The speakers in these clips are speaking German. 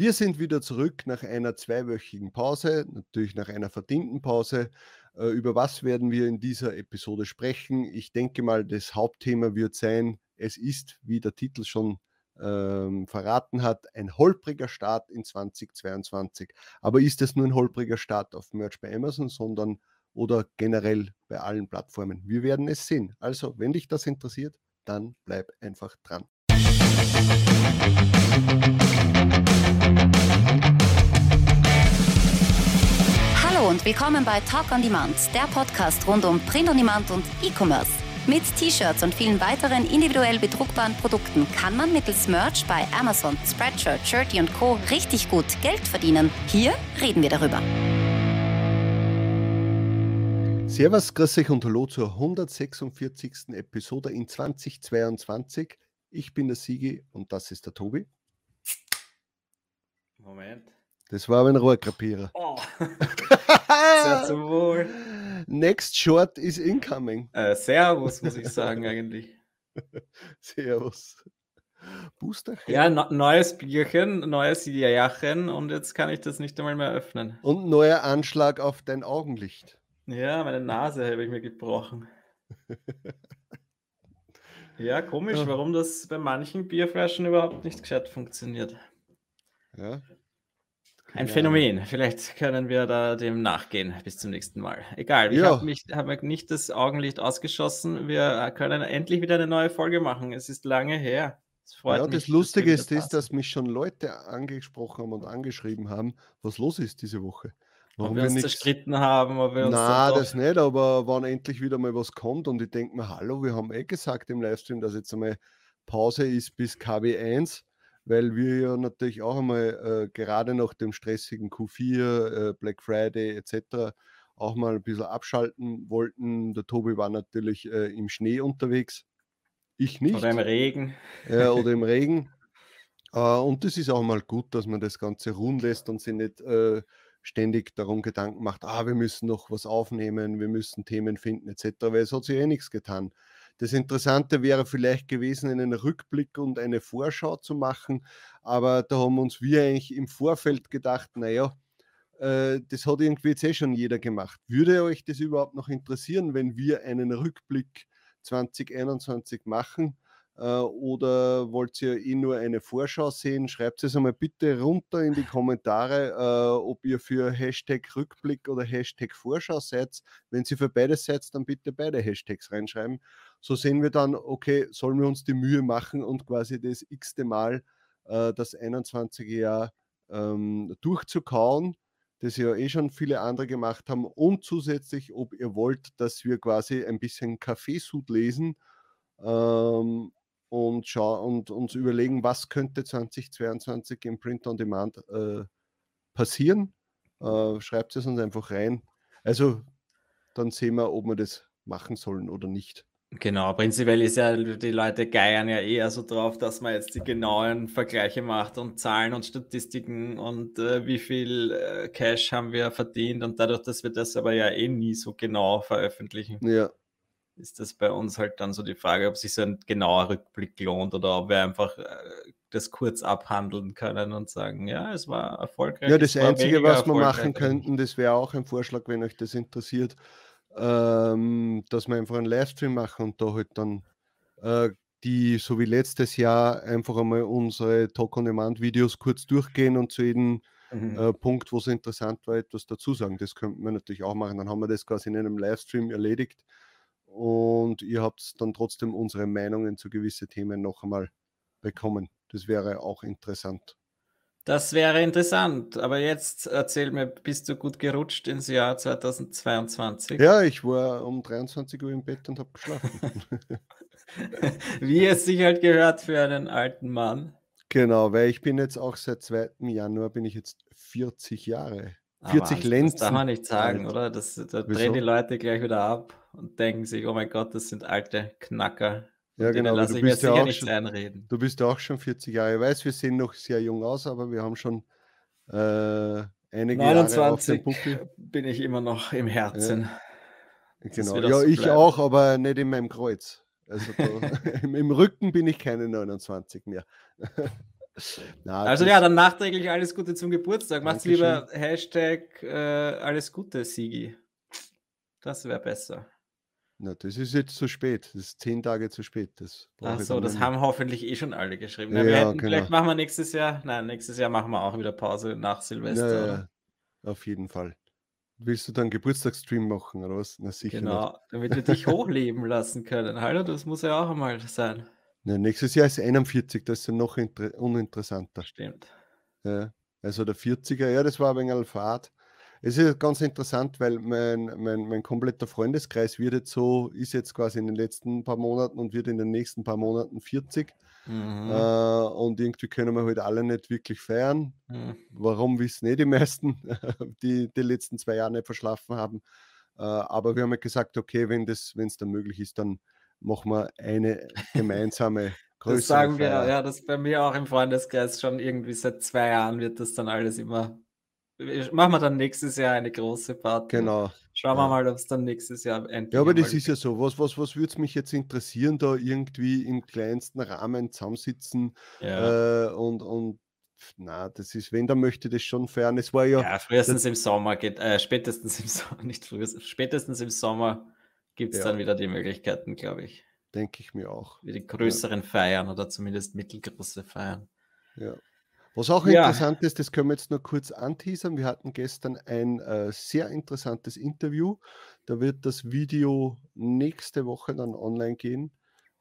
Wir sind wieder zurück nach einer zweiwöchigen Pause, natürlich nach einer verdienten Pause. Äh, über was werden wir in dieser Episode sprechen? Ich denke mal, das Hauptthema wird sein, es ist, wie der Titel schon ähm, verraten hat, ein holpriger Start in 2022. Aber ist es nur ein holpriger Start auf Merch bei Amazon, sondern oder generell bei allen Plattformen? Wir werden es sehen. Also, wenn dich das interessiert, dann bleib einfach dran. Und willkommen bei Talk on Demand, der Podcast rund um Print on Demand und E-Commerce. Mit T-Shirts und vielen weiteren individuell bedruckbaren Produkten kann man mittels Merch bei Amazon, Spreadshirt, Shirty und Co. richtig gut Geld verdienen. Hier reden wir darüber. Servus, grüß euch und hallo zur 146. Episode in 2022. Ich bin der Sigi und das ist der Tobi. Moment. Das war aber ein Rohrkrapierer. Oh. Sehr zum Wohl. Next short is incoming. Äh, servus, muss ich sagen, eigentlich. Servus. Booster. Ja, no neues Bierchen, neues Jährchen und jetzt kann ich das nicht einmal mehr öffnen. Und neuer Anschlag auf dein Augenlicht. Ja, meine Nase habe ich mir gebrochen. ja, komisch, Ja. warum das bei manchen Bierflaschen überhaupt nicht gescheit funktioniert. Ja. Ein Keine Phänomen. Vielleicht können wir da dem nachgehen bis zum nächsten Mal. Egal, ich Ja. habe mich hab nicht das Augenlicht ausgeschossen. Wir können endlich wieder eine neue Folge machen. Es ist lange her. Freut Ja, mich, das wir Lustige wieder ist da das, dass mich schon Leute angesprochen haben und angeschrieben haben, was los ist diese Woche. ob wir uns nichts- zerstritten haben, ob wir uns dann doch- das nicht, aber wann endlich wieder mal was kommt und ich denke mir, hallo, wir haben eh gesagt im Livestream, dass jetzt einmal Pause ist bis KW1, weil wir ja natürlich auch einmal äh, gerade nach dem stressigen Q4, äh, Black Friday etc. auch mal ein bisschen abschalten wollten. Der Tobi war natürlich äh, im Schnee unterwegs, ich nicht oder im Regen. ja, oder im Regen. Äh, und das ist auch mal gut, dass man das Ganze ruhen lässt und sich nicht äh, ständig darum Gedanken macht, ah, wir müssen noch was aufnehmen, wir müssen Themen finden etc., weil es hat sich eh nichts getan. Das Interessante wäre vielleicht gewesen, einen Rückblick und eine Vorschau zu machen, aber da haben uns wir eigentlich im Vorfeld gedacht, naja, äh, das hat irgendwie jetzt eh schon jeder gemacht. Würde euch das überhaupt noch interessieren, wenn wir einen Rückblick 2021 machen? Äh, oder wollt ihr eh nur eine Vorschau sehen? Schreibt es einmal bitte runter in die Kommentare, äh, ob ihr für Hashtag Rückblick oder Hashtag Vorschau seid. Wenn ihr für beides seid, dann bitte beide Hashtags reinschreiben. So sehen wir dann, okay, sollen wir uns die Mühe machen und quasi das x-te Mal äh, das 21. Jahr ähm, durchzukauen, das ja eh schon viele andere gemacht haben. Und zusätzlich, ob ihr wollt, dass wir quasi ein bisschen Kaffeesud lesen ähm, und, schau und uns überlegen, was könnte 2022 im Print on Demand äh, passieren. Äh, schreibt es uns einfach rein. Also dann sehen wir, ob wir das machen sollen oder nicht. Genau, prinzipiell ist ja, die Leute geiern ja eher so drauf, dass man jetzt die genauen Vergleiche macht und Zahlen und Statistiken und äh, wie viel äh, Cash haben wir verdient und dadurch, dass wir das aber ja eh nie so genau veröffentlichen, Ja, ist das bei uns halt dann so die Frage, ob sich so ein genauer Rückblick lohnt oder ob wir einfach äh, das kurz abhandeln können und sagen, ja, es war erfolgreich. ja das Einzige, was wir machen könnten, das wäre auch ein Vorschlag, wenn euch das interessiert, ähm, dass wir einfach einen Livestream machen und da halt dann äh, die, so wie letztes Jahr, einfach einmal unsere Talk-on-Demand-Videos kurz durchgehen und zu jedem Mhm. äh, Punkt, wo es interessant war, etwas dazu sagen. Das könnten wir natürlich auch machen. Dann haben wir das quasi in einem Livestream erledigt und ihr habt dann trotzdem unsere Meinungen zu gewissen Themen noch einmal bekommen. Das wäre auch interessant. Das wäre interessant, aber jetzt erzähl mir, bist du gut gerutscht ins Jahr 2022? Ja, ich war um 23 Uhr im Bett und habe geschlafen. Wie es sich halt gehört für einen alten Mann. genau, weil ich bin jetzt auch seit 2. Januar bin ich jetzt 40 Jahre. Ah, 40 Wahnsinn, Das Lenzen. darf man nicht sagen, alt. oder? Das, da Wieso? drehen die Leute gleich wieder ab und denken sich, oh mein Gott, das sind alte Knacker. Ja, genau. aber lasse Du ich mir bist, ja auch schon, einreden. du bist ja auch schon 40 Jahre. Ich weiß, wir sehen noch sehr jung aus, aber wir haben schon äh, einige Jahre auf 29 dem Buckel. bin ich immer noch im Herzen. Das Genau. Ja, ich bleiben. auch, aber nicht in meinem Kreuz. Also da, im, im Rücken bin ich keine 29 mehr. Na, also ja, dann nachträglich alles Gute zum Geburtstag. Mach's lieber Hashtag äh, alles Gute, Sigi. Das wäre besser. Na, das ist jetzt zu spät. Das ist zehn Tage zu spät. Das Ach so, das haben hoffentlich eh schon alle geschrieben. Na, ja, hätten, genau. Vielleicht machen wir nächstes Jahr. Nein, nächstes Jahr machen wir auch wieder Pause nach Silvester. Ja, ja, auf jeden Fall. Willst du dann Geburtstagsstream machen oder was? Na sicher. Genau, nicht. damit wir dich hochleben lassen können. Hallo, das muss ja auch einmal sein. Na, nächstes Jahr ist 41, das ist ja noch uninteressanter. Stimmt. Ja, also der 40er, ja, das war ein wenig Fahrt. Es ist ganz interessant, weil mein, mein, mein kompletter Freundeskreis wird jetzt so, ist jetzt quasi in den letzten paar Monaten und wird in den nächsten paar Monaten 40. Mhm. Äh, und irgendwie können wir halt alle nicht wirklich feiern. Mhm. Warum wissen nicht die meisten, die die letzten zwei Jahre nicht verschlafen haben. Äh, aber wir haben halt gesagt, okay, wenn es dann möglich ist, dann machen wir eine gemeinsame größere Das sagen wir, ja, das bei mir auch im Freundeskreis schon irgendwie seit zwei Jahren wird das dann alles immer Machen wir dann nächstes Jahr eine große Party. Genau. Schauen wir ja. mal, ob es dann nächstes Jahr endlich. Ja, aber das ist ja so. Was, was, was würde es mich jetzt interessieren, da irgendwie im kleinsten Rahmen zusammensitzen ja. äh, und, und na, das ist, wenn, dann möchte das schon fern. Es war ja. Ja, frühestens im Sommer geht, äh, spätestens im Sommer, nicht frühestens, spätestens im Sommer gibt es ja. dann wieder die Möglichkeiten, glaube ich. Denke ich mir auch. Wie die größeren ja. Feiern oder zumindest mittelgroße Feiern. Ja. Was auch ja. interessant ist, das können wir jetzt nur kurz anteasern. Wir hatten gestern ein äh, sehr interessantes Interview. Da wird das Video nächste Woche dann online gehen.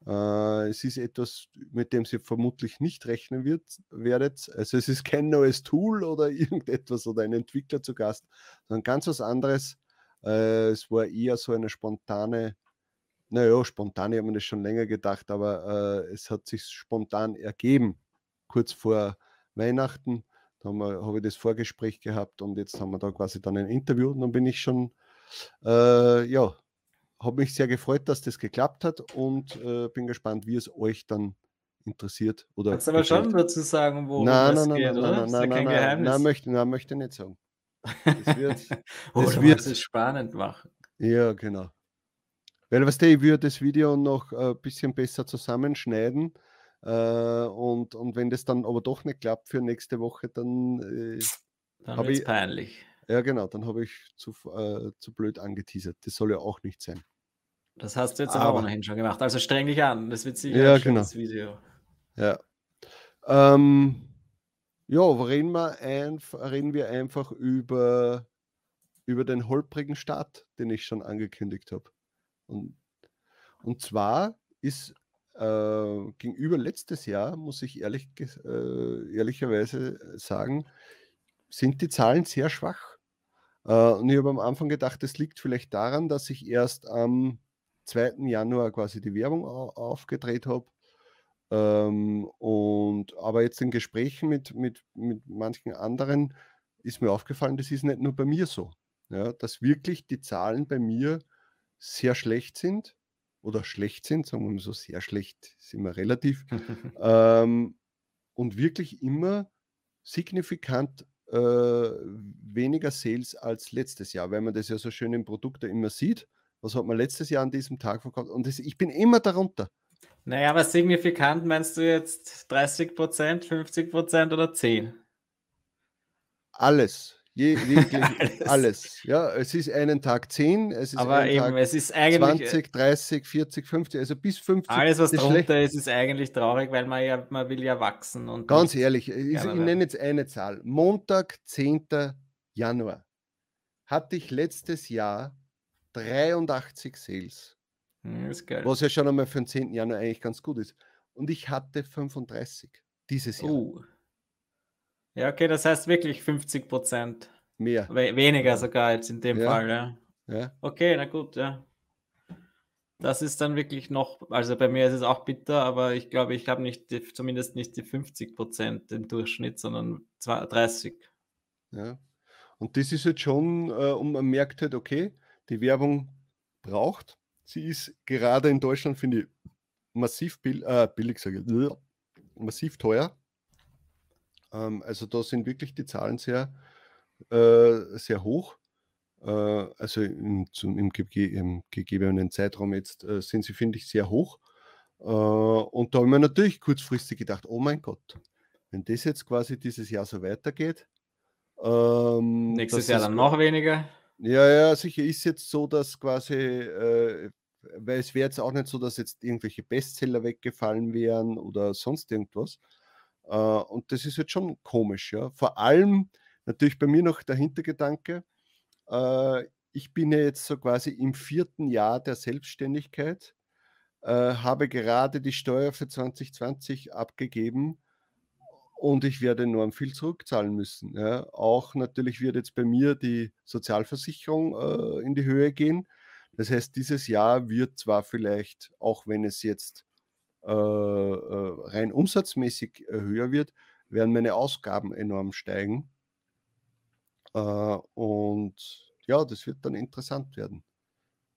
Äh, es ist etwas, mit dem Sie vermutlich nicht rechnen wird, werdet. Also es ist kein neues Tool oder irgendetwas oder ein Entwickler zu Gast, sondern ganz was anderes. Äh, es war eher so eine spontane, naja, spontan, ich habe mir das schon länger gedacht, aber äh, es hat sich spontan ergeben, kurz vor Weihnachten. Da habe hab ich das Vorgespräch gehabt und jetzt haben wir da quasi dann ein Interview und dann bin ich schon, äh, ja, habe mich sehr gefreut, dass das geklappt hat und äh, bin gespannt, wie es euch dann interessiert. Oder Kannst du aber schon dazu sagen, wo nein, es nein, geht, nein, oder? Nein, nein, nein, kein Geheimnis. Nein, möchte, nein, möchte nicht sagen. Das wird, das wird es spannend machen. Ja, genau. Weil, was du, ich würde das Video noch ein äh, bisschen besser zusammenschneiden äh, und, und wenn das dann aber doch nicht klappt für nächste Woche, dann. Äh, dann wird es peinlich. Ja, genau, dann habe ich zu, äh, zu blöd angeteasert. Das soll ja auch nicht sein. Das hast du jetzt aber ohnehin schon gemacht. Also streng dich an, das wird sicher ja, ein genau. Video. Ja. Ähm, ja, reden wir, ein, reden wir einfach über, über den holprigen Start, den ich schon angekündigt habe. Und, und zwar ist äh, gegenüber letztes Jahr, muss ich ehrlich, äh, ehrlicherweise sagen, sind die Zahlen sehr schwach. Äh, und ich habe am Anfang gedacht, das liegt vielleicht daran, dass ich erst am 2. Januar quasi die Werbung aufgedreht habe. Ähm, und aber jetzt in Gesprächen mit, mit, mit manchen anderen ist mir aufgefallen, das ist nicht nur bei mir so. Ja, dass wirklich die Zahlen bei mir sehr schlecht sind oder schlecht sind, sagen wir mal so, sehr schlecht ist immer relativ, ähm, und wirklich immer signifikant äh, weniger Sales als letztes Jahr, weil man das ja so schön im Produkt immer sieht. Was hat man letztes Jahr an diesem Tag verkauft? Und das, ich bin immer darunter. Naja, aber signifikant meinst du jetzt 30 Prozent, 50 Prozent oder 10? Alles. Je, alles. alles. Ja, es ist einen Tag 10, es ist Aber eben, Tag es ist eigentlich 20, 30, 40, 50, also bis 50. Alles, was drunter ist, ist eigentlich traurig, weil man ja, man will ja wachsen. Und Ganz ehrlich, ich, ich nenne jetzt eine Zahl. Montag, 10. Januar hatte ich letztes Jahr 83 Sales. Hm, was ja schon einmal für den 10. Januar eigentlich ganz gut ist. Und ich hatte 35 dieses Jahr. Uh. Ja, okay, das heißt wirklich 50 Prozent. Mehr. We weniger sogar jetzt in dem ja. Fall, ja. ja. Okay, na gut, ja. Das ist dann wirklich noch, also bei mir ist es auch bitter, aber ich glaube, ich habe nicht die, zumindest nicht die 50 Prozent im Durchschnitt, sondern 30. Ja. Und das ist jetzt schon, äh, und man merkt halt, okay, die Werbung braucht. Sie ist gerade in Deutschland, finde ich, massiv bill äh, billig, sage ich, massiv teuer. Ähm, also da sind wirklich die Zahlen sehr, äh, sehr hoch. Äh, also im, zum, im, im, gegebenen Zeitraum jetzt äh, sind sie, finde ich, sehr hoch. Äh, und da haben wir natürlich kurzfristig gedacht, oh mein Gott, wenn das jetzt quasi dieses Jahr so weitergeht. Ähm, Nächstes Jahr dann noch weniger. Ja, ja, sicher ist jetzt so, dass quasi, äh, weil es wäre jetzt auch nicht so, dass jetzt irgendwelche Bestseller weggefallen wären oder sonst irgendwas. Äh, und das ist jetzt schon komisch, ja. Vor allem natürlich bei mir noch der Hintergedanke, äh, ich bin ja jetzt so quasi im vierten Jahr der Selbstständigkeit, äh, habe gerade die Steuer für 2020 abgegeben und ich werde enorm viel zurückzahlen müssen. Ja. Auch natürlich wird jetzt bei mir die Sozialversicherung äh, in die Höhe gehen. Das heißt, dieses Jahr wird zwar vielleicht, auch wenn es jetzt äh, äh rein umsatzmäßig äh, höher wird, werden meine Ausgaben enorm steigen. Äh, und ja, das wird dann interessant werden.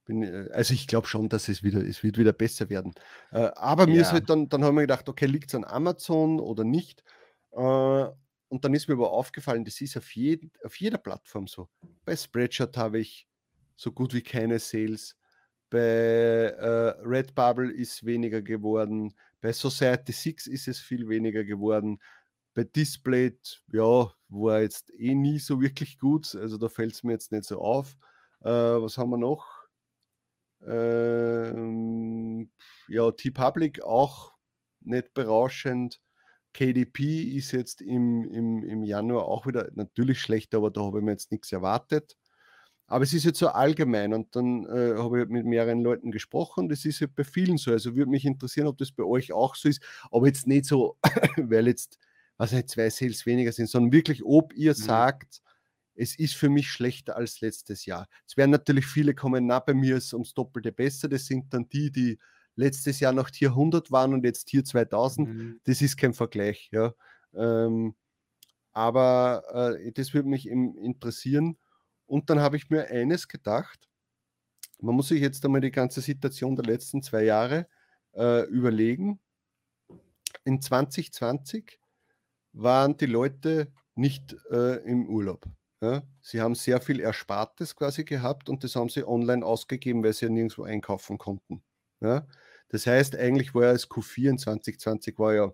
Bin, äh, also ich glaube schon, dass es wieder, es wird wieder besser werden. aber mir ja. ist halt dann, dann haben wir gedacht, okay, liegt es an Amazon oder nicht? Äh, und dann ist mir aber aufgefallen, das ist auf, jeden, auf jeder Plattform so. Bei Spreadshirt habe ich so gut wie keine Sales. Bei äh, Redbubble ist weniger geworden. Bei Society 6 ist es viel weniger geworden. Bei Display, ja, war jetzt eh nie so wirklich gut. Also da fällt es mir jetzt nicht so auf. Äh, was haben wir noch? Ähm, ja, T-Public auch nicht berauschend. KDP ist jetzt im, im, im Januar auch wieder natürlich schlecht, aber da habe ich mir jetzt nichts erwartet. Aber es ist jetzt so allgemein und dann äh, habe ich mit mehreren Leuten gesprochen. Das ist ja bei vielen so. Also würde mich interessieren, ob das bei euch auch so ist. Aber jetzt nicht so, weil jetzt, was nicht, zwei Sales weniger sind, sondern wirklich, ob ihr mhm. sagt, es ist für mich schlechter als letztes Jahr. Es werden natürlich viele kommen, na, bei mir ist es ums Doppelte besser. Das sind dann die, die letztes Jahr noch Tier 100 waren und jetzt Tier 2000, mhm. das ist kein Vergleich. Ja. Ähm, aber äh, das würde mich interessieren. Und dann habe ich mir eines gedacht, man muss sich jetzt einmal die ganze Situation der letzten zwei Jahre äh, überlegen. In 2020 waren die Leute nicht äh, im Urlaub. Ja? Sie haben sehr viel Erspartes quasi gehabt und das haben sie online ausgegeben, weil sie ja nirgendwo einkaufen konnten. Ja? Das heißt, eigentlich war ja das Q4 in 2020 war ja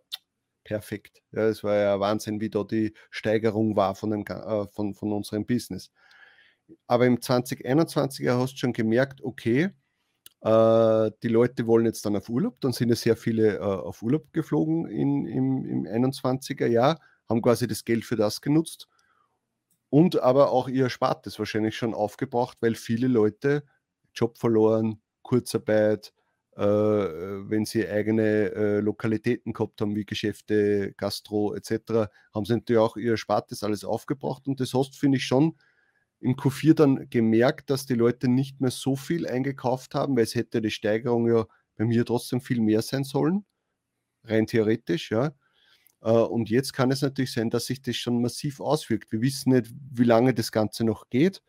perfekt. Ja, es war ja Wahnsinn, wie da die Steigerung war von, dem, äh, von, von unserem Business. Aber im 2021 hast du schon gemerkt, okay, äh, die Leute wollen jetzt dann auf Urlaub. Dann sind ja sehr viele äh, auf Urlaub geflogen in, im, im 21er Jahr, haben quasi das Geld für das genutzt und aber auch ihr Spartes wahrscheinlich schon aufgebraucht, weil viele Leute Job verloren, Kurzarbeit, wenn sie eigene äh, Lokalitäten gehabt haben, wie Geschäfte, Gastro etc., haben sie natürlich auch ihr Spartes alles aufgebracht. Und das hast, finde ich, schon im Q4 dann gemerkt, dass die Leute nicht mehr so viel eingekauft haben, weil es hätte die Steigerung ja bei mir trotzdem viel mehr sein sollen, rein theoretisch, ja. Äh, und jetzt kann es natürlich sein, dass sich das schon massiv auswirkt. Wir wissen nicht, wie lange das Ganze noch geht.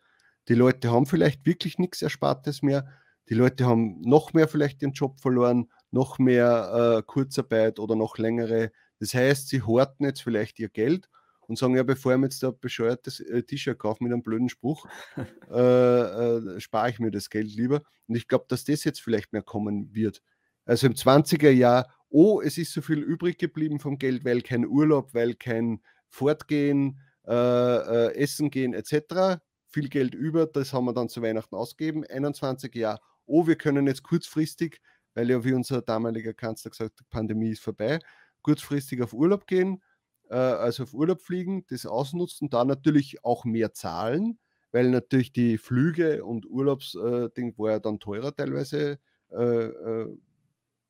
Die Leute haben vielleicht wirklich nichts Erspartes mehr die Leute haben noch mehr vielleicht ihren Job verloren, noch mehr äh, Kurzarbeit oder noch längere. Das heißt, sie horten jetzt vielleicht ihr Geld und sagen, ja, bevor ich mir jetzt ein bescheuertes äh, T-Shirt kaufe mit einem blöden Spruch, äh, äh, spare ich mir das Geld lieber. Und ich glaube, dass das jetzt vielleicht mehr kommen wird. Also im 20er Jahr, oh, es ist so viel übrig geblieben vom Geld, weil kein Urlaub, weil kein Fortgehen, äh, äh, Essen gehen etc. Viel Geld über, das haben wir dann zu Weihnachten ausgegeben. 21er Jahr, oh, wir können jetzt kurzfristig, weil ja wie unser damaliger Kanzler gesagt hat, die Pandemie ist vorbei, kurzfristig auf Urlaub gehen, äh, also auf Urlaub fliegen, das ausnutzen, da natürlich auch mehr zahlen, weil natürlich die Flüge und Urlaubsding äh, war ja dann teurer teilweise, äh, äh,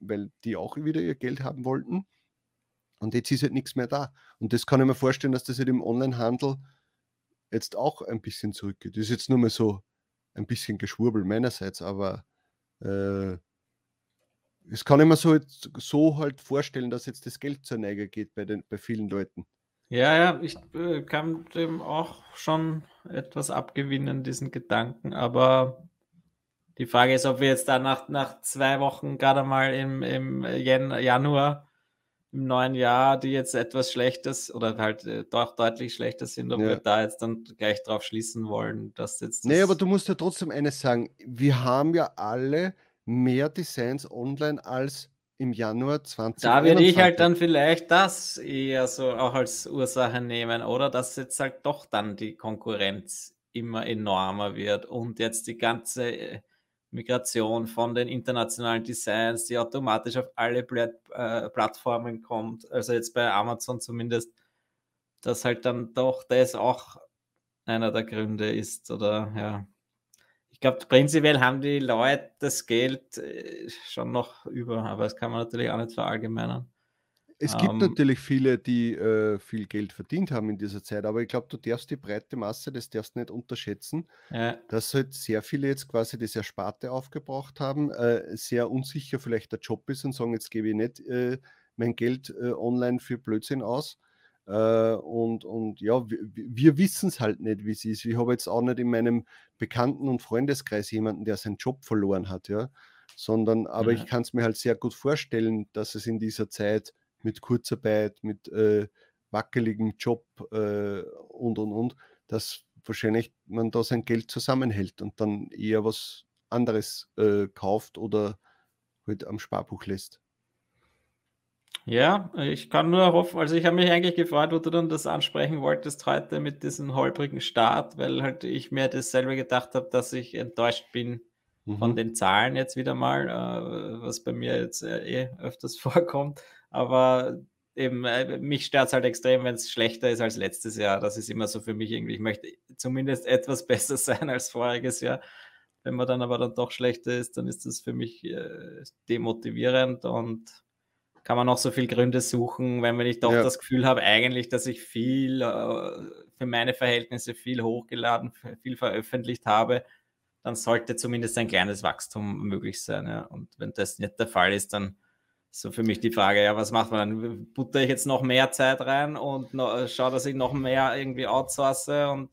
weil die auch wieder ihr Geld haben wollten. Und jetzt ist halt nichts mehr da. Und das kann ich mir vorstellen, dass das halt im Onlinehandel jetzt auch ein bisschen zurückgeht. Das ist jetzt nur mal so ein bisschen Geschwurbel meinerseits, aber äh, es kann ich mir so, so halt vorstellen, dass jetzt das Geld zur Neige geht bei, den, bei vielen Leuten. Ja, ja, ich äh, kann dem auch schon etwas abgewinnen, diesen Gedanken, aber die Frage ist, ob wir jetzt da nach, nach zwei Wochen gerade mal im, im Januar im neuen Jahr, die jetzt etwas Schlechtes oder halt äh, doch deutlich schlechter sind, ob ja. wir da jetzt dann gleich drauf schließen wollen, dass jetzt. Nee, aber du musst ja trotzdem eines sagen. Wir haben ja alle mehr Designs online als im Januar 20. Da würde ich halt dann vielleicht das eher so auch als Ursache nehmen, oder? Dass jetzt halt doch dann die Konkurrenz immer enormer wird und jetzt die ganze äh, Migration von den internationalen Designs, die automatisch auf alle Plat äh, Plattformen kommt, also jetzt bei Amazon zumindest, dass halt dann doch das auch einer der Gründe ist oder ja. Ich glaube, prinzipiell haben die Leute das Geld äh, schon noch über, aber das kann man natürlich auch nicht verallgemeinern. Es gibt ähm, natürlich viele, die äh, viel Geld verdient haben in dieser Zeit, aber ich glaube, du darfst die breite Masse, das darfst nicht unterschätzen, ja. dass halt sehr viele jetzt quasi das Ersparte aufgebraucht haben, äh, sehr unsicher vielleicht der Job ist und sagen, jetzt gebe ich nicht äh, mein Geld äh, online für Blödsinn aus. Äh, und, und ja, wir, wir wissen es halt nicht, wie es ist. Ich habe jetzt auch nicht in meinem Bekannten- und Freundeskreis jemanden, der seinen Job verloren hat, ja. Sondern, aber ja. ich kann es mir halt sehr gut vorstellen, dass es in dieser Zeit mit Kurzarbeit, mit äh, wackeligem Job äh, und und und, dass wahrscheinlich man da sein Geld zusammenhält und dann eher was anderes äh, kauft oder halt am Sparbuch lässt. Ja, ich kann nur hoffen, also ich habe mich eigentlich gefreut, wo du dann das ansprechen wolltest heute mit diesem holprigen Start, weil halt ich mir dasselbe gedacht habe, dass ich enttäuscht bin mhm. von den Zahlen jetzt wieder mal, äh, was bei mir jetzt äh, eh öfters vorkommt. Aber eben, äh, mich stört es halt extrem, wenn es schlechter ist als letztes Jahr. Das ist immer so für mich irgendwie, ich möchte zumindest etwas besser sein als voriges Jahr. Wenn man dann aber dann doch schlechter ist, dann ist das für mich äh, demotivierend und kann man noch so viele Gründe suchen, wenn ich doch ja. das Gefühl habe, eigentlich, dass ich viel äh, für meine Verhältnisse viel hochgeladen, viel veröffentlicht habe, dann sollte zumindest ein kleines Wachstum möglich sein. Ja. Und wenn das nicht der Fall ist, dann so für mich die Frage, ja, was macht man dann? Butter ich jetzt noch mehr Zeit rein und noch, schaue, dass ich noch mehr irgendwie outsource und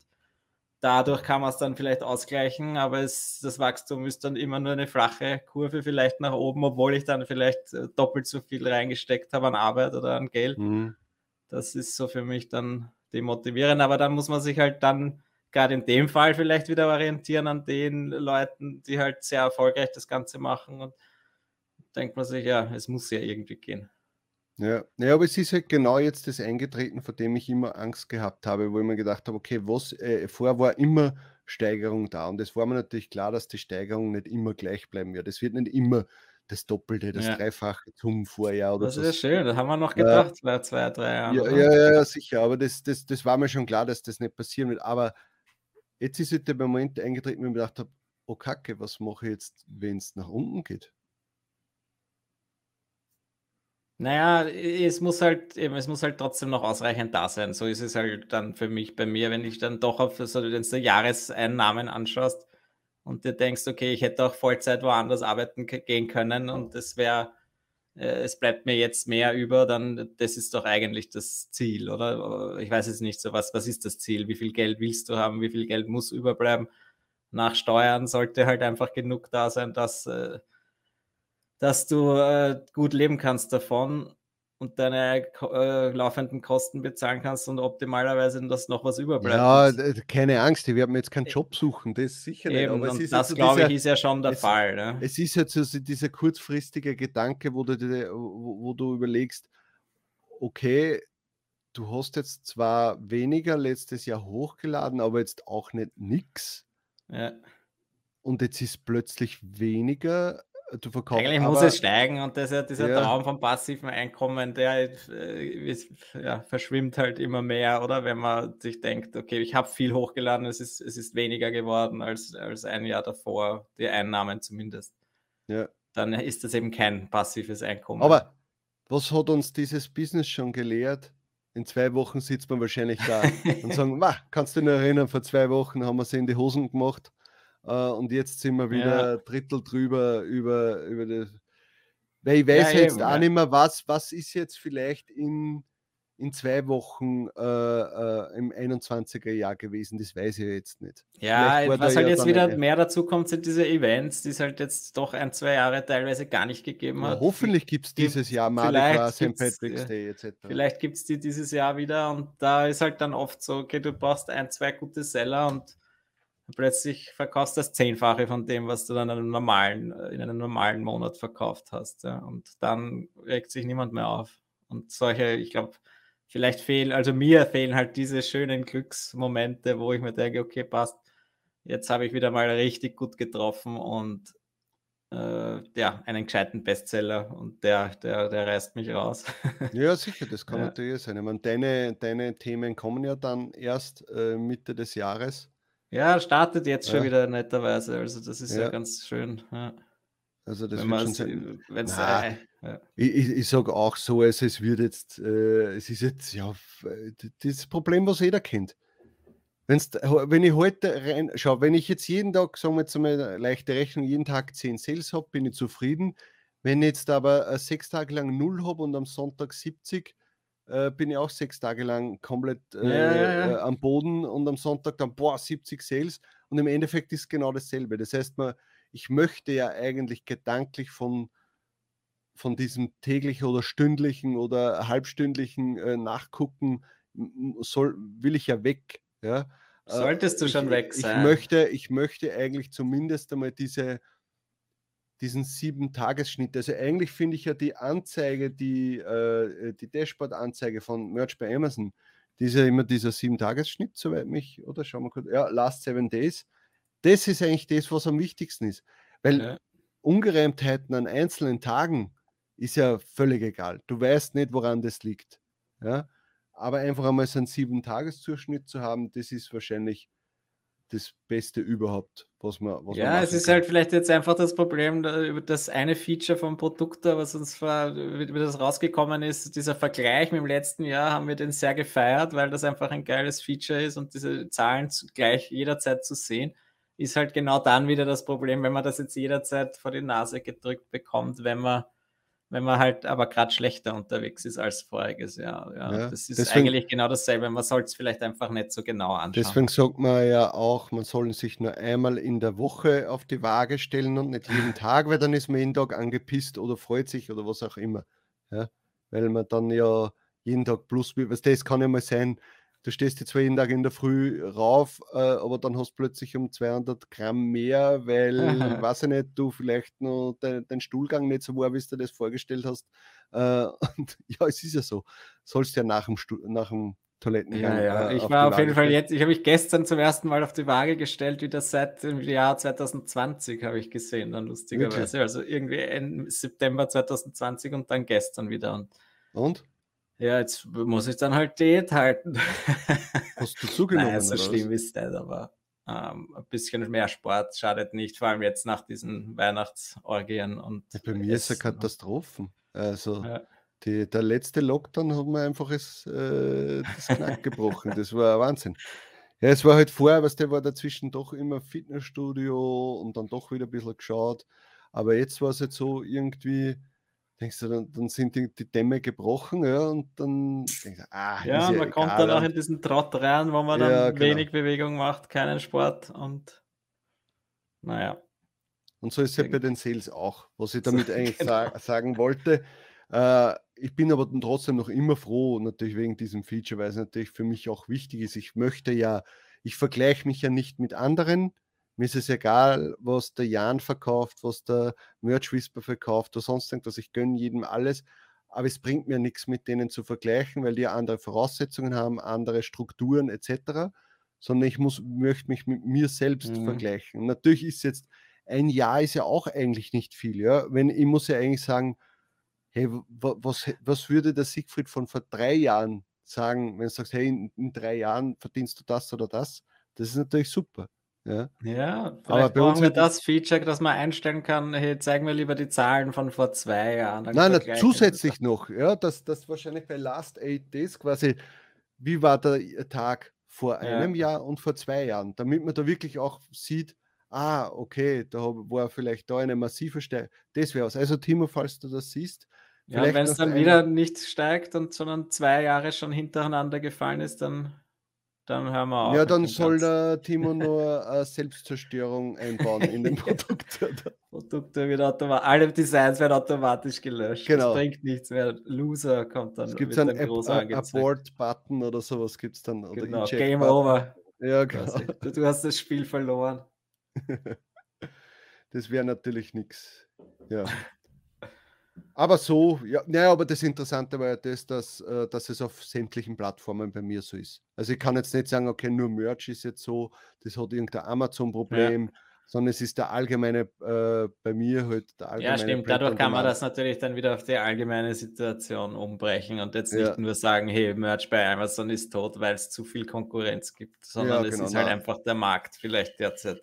dadurch kann man es dann vielleicht ausgleichen, aber es, das Wachstum ist dann immer nur eine flache Kurve vielleicht nach oben, obwohl ich dann vielleicht äh, doppelt so viel reingesteckt habe an Arbeit oder an Geld. Mhm. Das ist so für mich dann demotivierend, aber dann muss man sich halt dann gerade in dem Fall vielleicht wieder orientieren an den Leuten, die halt sehr erfolgreich das Ganze machen und denkt man sich, ja, es muss ja irgendwie gehen. Ja, ja, aber es ist halt genau jetzt das eingetreten, vor dem ich immer Angst gehabt habe, wo ich mir gedacht habe, okay, was äh, vorher war immer Steigerung da und es war mir natürlich klar, dass die Steigerung nicht immer gleich bleiben wird. Es wird nicht immer das Doppelte, das ja. Dreifache zum Vorjahr oder Das ist ja schön, das haben wir noch gedacht, äh, zwei, zwei, drei Jahren. Ja, ja, ja, sicher, aber das, das, das war mir schon klar, dass das nicht passieren wird. Aber jetzt ist halt der Moment eingetreten, wo ich mir gedacht habe, oh Kacke, was mache ich jetzt, wenn es nach unten geht? Naja, es muss halt eben, es muss halt trotzdem noch ausreichend da sein. So ist es halt dann für mich bei mir, wenn ich dann doch auf so den Jahreseinnahmen anschaust und dir denkst, okay, ich hätte auch Vollzeit woanders arbeiten gehen können und es wäre, äh, es bleibt mir jetzt mehr über, dann das ist doch eigentlich das Ziel, oder? Ich weiß jetzt nicht so, was, was ist das Ziel? Wie viel Geld willst du haben? Wie viel Geld muss überbleiben? Nach Steuern sollte halt einfach genug da sein, dass äh, dass du äh, gut leben kannst davon und deine äh, laufenden Kosten bezahlen kannst und optimalerweise dass noch was überbleibt. Ja, keine Angst, wir werden jetzt keinen Job suchen, das ist sicher Eben, nicht. Aber das, also glaube ich, ist ja schon der es, Fall. Ne? Es ist jetzt so dieser kurzfristige Gedanke, wo du, wo, wo du überlegst, okay, du hast jetzt zwar weniger letztes Jahr hochgeladen, aber jetzt auch nicht nix. Ja. Und jetzt ist plötzlich weniger du verkaufst. Eigentlich muss es steigen und dieser, dieser ja. Traum vom passiven Einkommen, der äh, ja, verschwimmt halt immer mehr, oder? Wenn man sich denkt, okay, ich habe viel hochgeladen, es ist, es ist weniger geworden als, als ein Jahr davor, die Einnahmen zumindest. Ja. Dann ist das eben kein passives Einkommen. Aber was hat uns dieses Business schon gelehrt? In zwei Wochen sitzt man wahrscheinlich da und sagen, kannst du dich noch erinnern, vor zwei Wochen haben wir sie in die Hosen gemacht Uh, und jetzt sind wir wieder ja. Drittel drüber über, über das. Weil ich weiß ja, jetzt eben, auch ja. nicht mehr, was, was ist jetzt vielleicht in, in zwei Wochen äh, äh, im 21er Jahr gewesen, das weiß ich jetzt nicht. Ja, was halt jetzt wieder eine... mehr dazu kommt, sind diese Events, die es halt jetzt doch ein, zwei Jahre teilweise gar nicht gegeben hat. hoffentlich gibt es dieses Jahr Mardi St. Patrick's Day etc. Vielleicht gibt es die dieses Jahr wieder und da ist halt dann oft so, okay, du brauchst ein, zwei gute Seller und Plötzlich verkaufst du das Zehnfache von dem, was du dann in einem normalen, in einem normalen Monat verkauft hast. Ja. Und dann regt sich niemand mehr auf. Und solche, ich glaube, vielleicht fehlen, also mir fehlen halt diese schönen Glücksmomente, wo ich mir denke, okay, passt, jetzt habe ich wieder mal richtig gut getroffen und äh, ja, einen gescheiten Bestseller und der, der, der reißt mich raus. Ja, sicher, das kann ja. natürlich sein. Ich meine, deine, deine Themen kommen ja dann erst äh, Mitte des Jahres. Ja, startet jetzt schon wieder netterweise. Also das ist ja, ja ganz schön. Ja. Also das Wenn wird schon sein. Wenn's, Na, äh, ja. Ich, ich, ich sage auch so, es, es wird jetzt, äh, es ist jetzt, ja, das Problem, was jeder kennt. Wenn's, wenn ich heute rein, schau, wenn ich jetzt jeden Tag, sagen wir jetzt mal eine leichte Rechnung, jeden Tag 10 Sales habe, bin ich zufrieden. Wenn ich jetzt aber äh, sechs Tage lang 0 habe und am Sonntag 70, äh, bin ich auch sechs Tage lang komplett äh, ja, ja. Äh, am Boden und am Sonntag dann, boah, 70 Sales. Und im Endeffekt ist es genau dasselbe. Das heißt, man, ich möchte ja eigentlich gedanklich von, von diesem täglichen oder stündlichen oder halbstündlichen äh, Nachgucken, soll, will ich ja weg ja. Äh, Solltest du ich, schon weg sein. Ich möchte, ich möchte eigentlich zumindest einmal diese, diesen sieben Tagesschnitt. Also eigentlich finde ich ja die Anzeige, die, äh, die Dashboard-Anzeige von Merch bei Amazon, die ist ja immer dieser sieben Tagesschnitt, soweit mich, oder schauen wir kurz, ja, Last Seven Days. Das ist eigentlich das, was am wichtigsten ist. Weil ja. Ungereimtheiten an einzelnen Tagen ist ja völlig egal. Du weißt nicht, woran das liegt. Ja? Aber einfach einmal so einen sieben Tageszuschnitt zu haben, das ist wahrscheinlich das Beste überhaupt, was man. Was ja, man es ist kann. halt vielleicht jetzt einfach das Problem, über das eine Feature vom Produkt, was uns wie das rausgekommen ist, dieser Vergleich mit dem letzten Jahr, haben wir den sehr gefeiert, weil das einfach ein geiles Feature ist und diese Zahlen gleich jederzeit zu sehen, ist halt genau dann wieder das Problem, wenn man das jetzt jederzeit vor die Nase gedrückt bekommt, wenn man wenn man halt aber gerade schlechter unterwegs ist als voriges Jahr. Ja, ja das ist deswegen, eigentlich genau dasselbe. Man soll es vielleicht einfach nicht so genau anschauen. Deswegen sagt man ja auch, man soll sich nur einmal in der Woche auf die Waage stellen und nicht jeden Tag, weil dann ist man jeden Tag angepisst oder freut sich oder was auch immer. Ja, weil man dann ja jeden Tag plus, was das kann ja mal sein, du stehst jetzt zwar jeden Tag in der Früh rauf, äh, aber dann hast du plötzlich um 200 Gramm mehr, weil, weiß ich nicht, du vielleicht noch de, dein Stuhlgang nicht so war, wie du das vorgestellt hast. Äh, und ja, es ist ja so. Sollst ja nach dem, Stuhl, nach dem Toilettengang. Ja, ja. Äh, ich war auf jeden Fall jetzt, ich habe mich gestern zum ersten Mal auf die Waage gestellt, wie das seit dem Jahr 2020 habe ich gesehen, dann lustigerweise. Wirklich? Also irgendwie im September 2020 und dann gestern wieder. Und? und? Ja, jetzt muss ich dann halt Diät halten. Hast du zugenommen? Nein, so schlimm ist das, aber ähm, ein bisschen mehr Sport schadet nicht, vor allem jetzt nach diesen Weihnachtsorgien. Und ja, bei mir ist es eine Katastrophe. Also ja. die, der letzte Lockdown hat mir einfach das, äh, das Knack gebrochen. Das war Wahnsinn. Ja, es war halt vorher, was der war dazwischen doch immer Fitnessstudio und dann doch wieder ein bisschen geschaut. Aber jetzt war es jetzt so irgendwie, denkst du, dann, dann sind die, die, Dämme gebrochen, ja, und dann denkst du, ah, ja, man ja kommt dann auch in diesen Trott rein, wo man dann ja, genau. wenig Bewegung macht, keinen Sport und naja. Und so ist es ja bei den Sales auch, was ich damit eigentlich genau. sa sagen wollte. Äh, ich bin aber trotzdem noch immer froh, natürlich wegen diesem Feature, weil es natürlich für mich auch wichtig ist. Ich möchte ja, ich vergleiche mich ja nicht mit anderen, mir ist es egal, was der Jan verkauft, was der Merch Whisper verkauft oder sonst irgendwas. Ich gönne jedem alles. Aber es bringt mir nichts, mit denen zu vergleichen, weil die andere Voraussetzungen haben, andere Strukturen etc. Sondern ich muss, möchte mich mit mir selbst mhm. vergleichen. Natürlich ist jetzt ein Jahr ist ja auch eigentlich nicht viel. Ja? Wenn, ich muss ja eigentlich sagen, hey, was, was würde der Siegfried von vor drei Jahren sagen, wenn du sagst, hey, in, in drei Jahren verdienst du das oder das? Das ist natürlich super. Ja, ja aber uns wir das Feature, dass man einstellen kann, hey, zeigen wir lieber die Zahlen von vor zwei Jahren. Nein, na, zusätzlich noch, ja, dass das wahrscheinlich bei Last Eight Days quasi, wie war der Tag vor einem ja. Jahr und vor zwei Jahren, damit man da wirklich auch sieht, ah, okay, da war vielleicht da eine massive Steigerung. Das wäre was. Also, Timo, falls du das siehst, ja, wenn es dann wieder nicht steigt und sondern zwei Jahre schon hintereinander gefallen ist, dann dann hören wir auf. Ja, dann soll der Timo nur äh, Selbstzerstörung einbauen in den Produkt. Produkte wird automatisch, alle Designs werden automatisch gelöscht. Genau. Das bringt nichts mehr. Loser kommt dann. Es gibt einen Ab Abort-Button oder sowas gibt es dann. Oder genau, Game Over. Ja, genau. Du hast das Spiel verloren. das wäre natürlich nichts. Ja. Aber so, ja, naja, aber das Interessante war ja das, dass, äh, dass es auf sämtlichen Plattformen bei mir so ist. Also ich kann jetzt nicht sagen, okay, nur Merch ist jetzt so, das hat irgendein Amazon-Problem, ja. sondern es ist der allgemeine, äh, bei mir halt der allgemeine. Ja, stimmt, dadurch kann man das natürlich dann wieder auf die allgemeine Situation umbrechen und jetzt nicht ja. nur sagen, hey, Merch bei Amazon ist tot, weil es zu viel Konkurrenz gibt, sondern ja, genau, es ist halt einfach der Markt vielleicht derzeit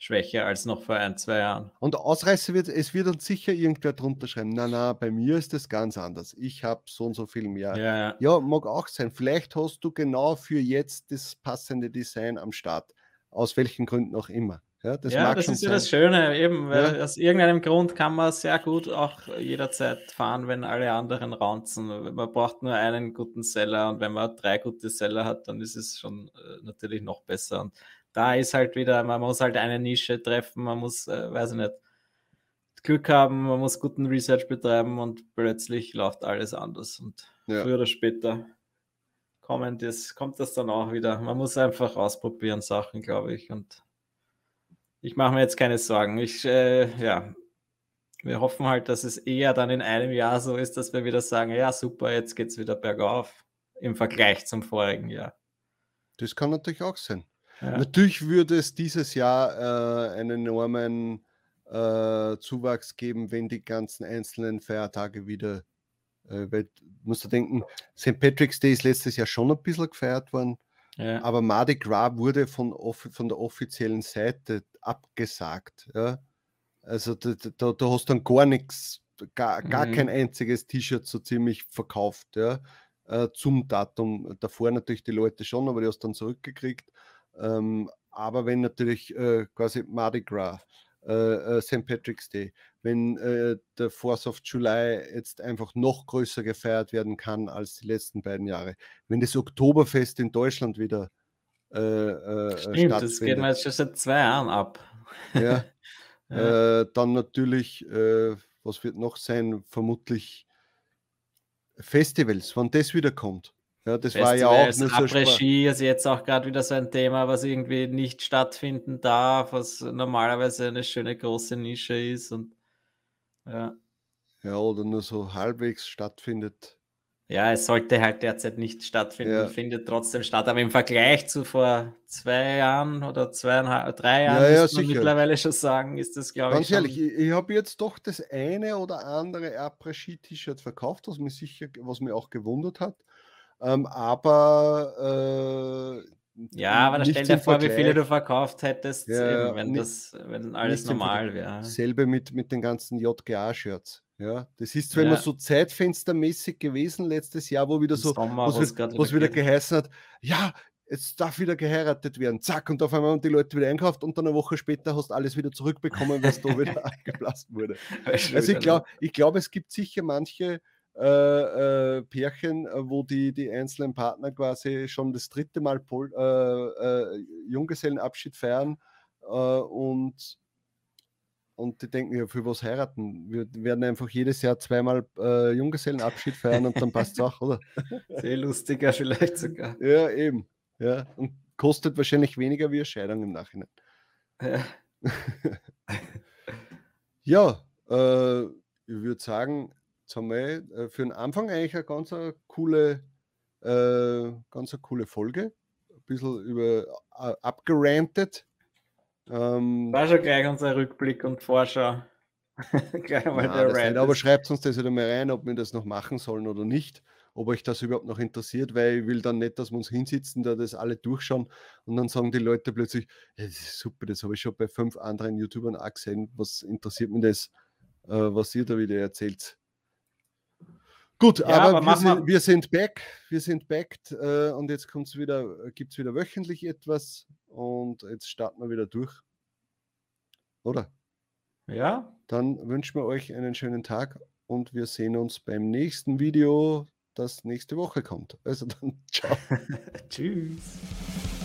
schwächer als noch vor ein, zwei Jahren. Und Ausreißer wird, es wird uns sicher irgendwer drunter schreiben, na, na, bei mir ist das ganz anders. Ich habe so und so viel mehr. Ja, ja. ja, mag auch sein. Vielleicht hast du genau für jetzt das passende Design am Start. Aus welchen Gründen auch immer. Ja, das, ja, das ist ja das Schöne, eben, weil ja. aus irgendeinem Grund kann man sehr gut auch jederzeit fahren, wenn alle anderen raunzen. Man braucht nur einen guten Seller und wenn man drei gute Seller hat, dann ist es schon äh, natürlich noch besser. Und da ist halt wieder, man muss halt eine Nische treffen, man muss, äh, weiß ich nicht, Glück haben, man muss guten Research betreiben und plötzlich läuft alles anders. Und ja. früher oder später kommen das, kommt das dann auch wieder. Man muss einfach ausprobieren, Sachen, glaube ich. Und ich mache mir jetzt keine Sorgen. Ich, äh, ja, wir hoffen halt, dass es eher dann in einem Jahr so ist, dass wir wieder sagen, ja, super, jetzt geht es wieder bergauf im Vergleich zum vorigen Jahr. Das kann natürlich auch sein. Ja. Natürlich würde es dieses Jahr äh, einen enormen äh, Zuwachs geben, wenn die ganzen einzelnen Feiertage wieder, äh, weil musst du denken, St. Patrick's Day ist letztes Jahr schon ein bisschen gefeiert worden, ja. aber Mardi Gras wurde von, von der offiziellen Seite abgesagt. Ja? Also da, da, da hast du dann gar nichts, gar, gar mhm. kein einziges T-Shirt so ziemlich verkauft. Ja? Äh, zum Datum. Davor natürlich die Leute schon, aber die hast du dann zurückgekriegt. Ähm, aber wenn natürlich äh, quasi Mardi Gras, äh, äh St. Patrick's Day, wenn äh, der Fourth of July jetzt einfach noch größer gefeiert werden kann als die letzten beiden Jahre, wenn das Oktoberfest in Deutschland wieder äh, äh, Stimmt, das geht mir jetzt schon seit zwei Jahren ab. ja, ja. dann natürlich, was wird noch sein? Vermutlich Festivals, wann das wieder kommt. Ja, das Festivals, war ja auch so Regie ist jetzt auch gerade wieder so ein Thema, was irgendwie nicht stattfinden darf, was normalerweise eine schöne große Nische ist und ja. Ja, oder nur so halbwegs stattfindet. Ja, es sollte halt derzeit nicht stattfinden, ja. findet trotzdem statt. Aber im Vergleich zu vor zwei Jahren oder zweieinhalb, drei Jahren, ja, ja, muss man mittlerweile schon sagen, ist das, glaube ich. Ganz ehrlich, ich, ich habe jetzt doch das eine oder andere Après-Ski-T-Shirt verkauft, was mich sicher, was mir auch gewundert hat. Ähm, aber äh, ja, aber dann stell dir vor, Vergleich. wie viele du verkauft hättest, ja, eben, wenn, nicht, das, wenn alles normal wäre. Selbe mit, mit den ganzen JGA-Shirts. Ja, das ist zwar ja. immer so zeitfenstermäßig gewesen letztes Jahr, wo wieder so, Sommer, was, wieder, was wieder geheißen hat, ja, jetzt darf wieder geheiratet werden, zack, und auf einmal haben die Leute wieder einkauft und dann eine Woche später hast du alles wieder zurückbekommen, was da wieder abgeblasen wurde. Also ich glaube, ich glaub, es gibt sicher manche äh, äh, Pärchen, äh, wo die, die einzelnen Partner quasi schon das dritte Mal Pol äh, äh Junggesellenabschied feiern und, und die denken, ja, für was heiraten? Wir werden einfach jedes Jahr zweimal Junggesellenabschied feiern und dann passt es auch, oder? Sehr lustiger vielleicht sogar. Ja, eben. Ja, und kostet wahrscheinlich weniger wie eine Scheidung im Nachhinein. Ja, ja ich würde sagen, Jetzt haben wir äh, für den Anfang eigentlich eine ganz eine coole, äh, ganz eine coole Folge. Ein bisschen über uh, abgerantet. Ähm, War schon gleich unser Rückblick und Vorschau. gleich mal Nein, der nicht, aber schreibt uns das wieder mal rein, ob wir das noch machen sollen oder nicht. Ob euch das überhaupt noch interessiert, weil ich will dann nicht, dass wir uns hinsitzen, da das alle durchschauen und dann sagen die Leute plötzlich, ja, das super, das habe ich schon bei fünf anderen YouTubern auch gesehen. Was interessiert mich das, äh, was ihr da wieder erzählt? Gut, ja, aber, aber wir, sind, wir, sind, back, wir sind backed äh, und jetzt wieder, gibt es wieder wöchentlich etwas und jetzt starten wir wieder durch. Oder? Ja. Dann wünschen wir euch einen schönen Tag und wir sehen uns beim nächsten Video, das nächste Woche kommt. Also dann ciao. Tschüss.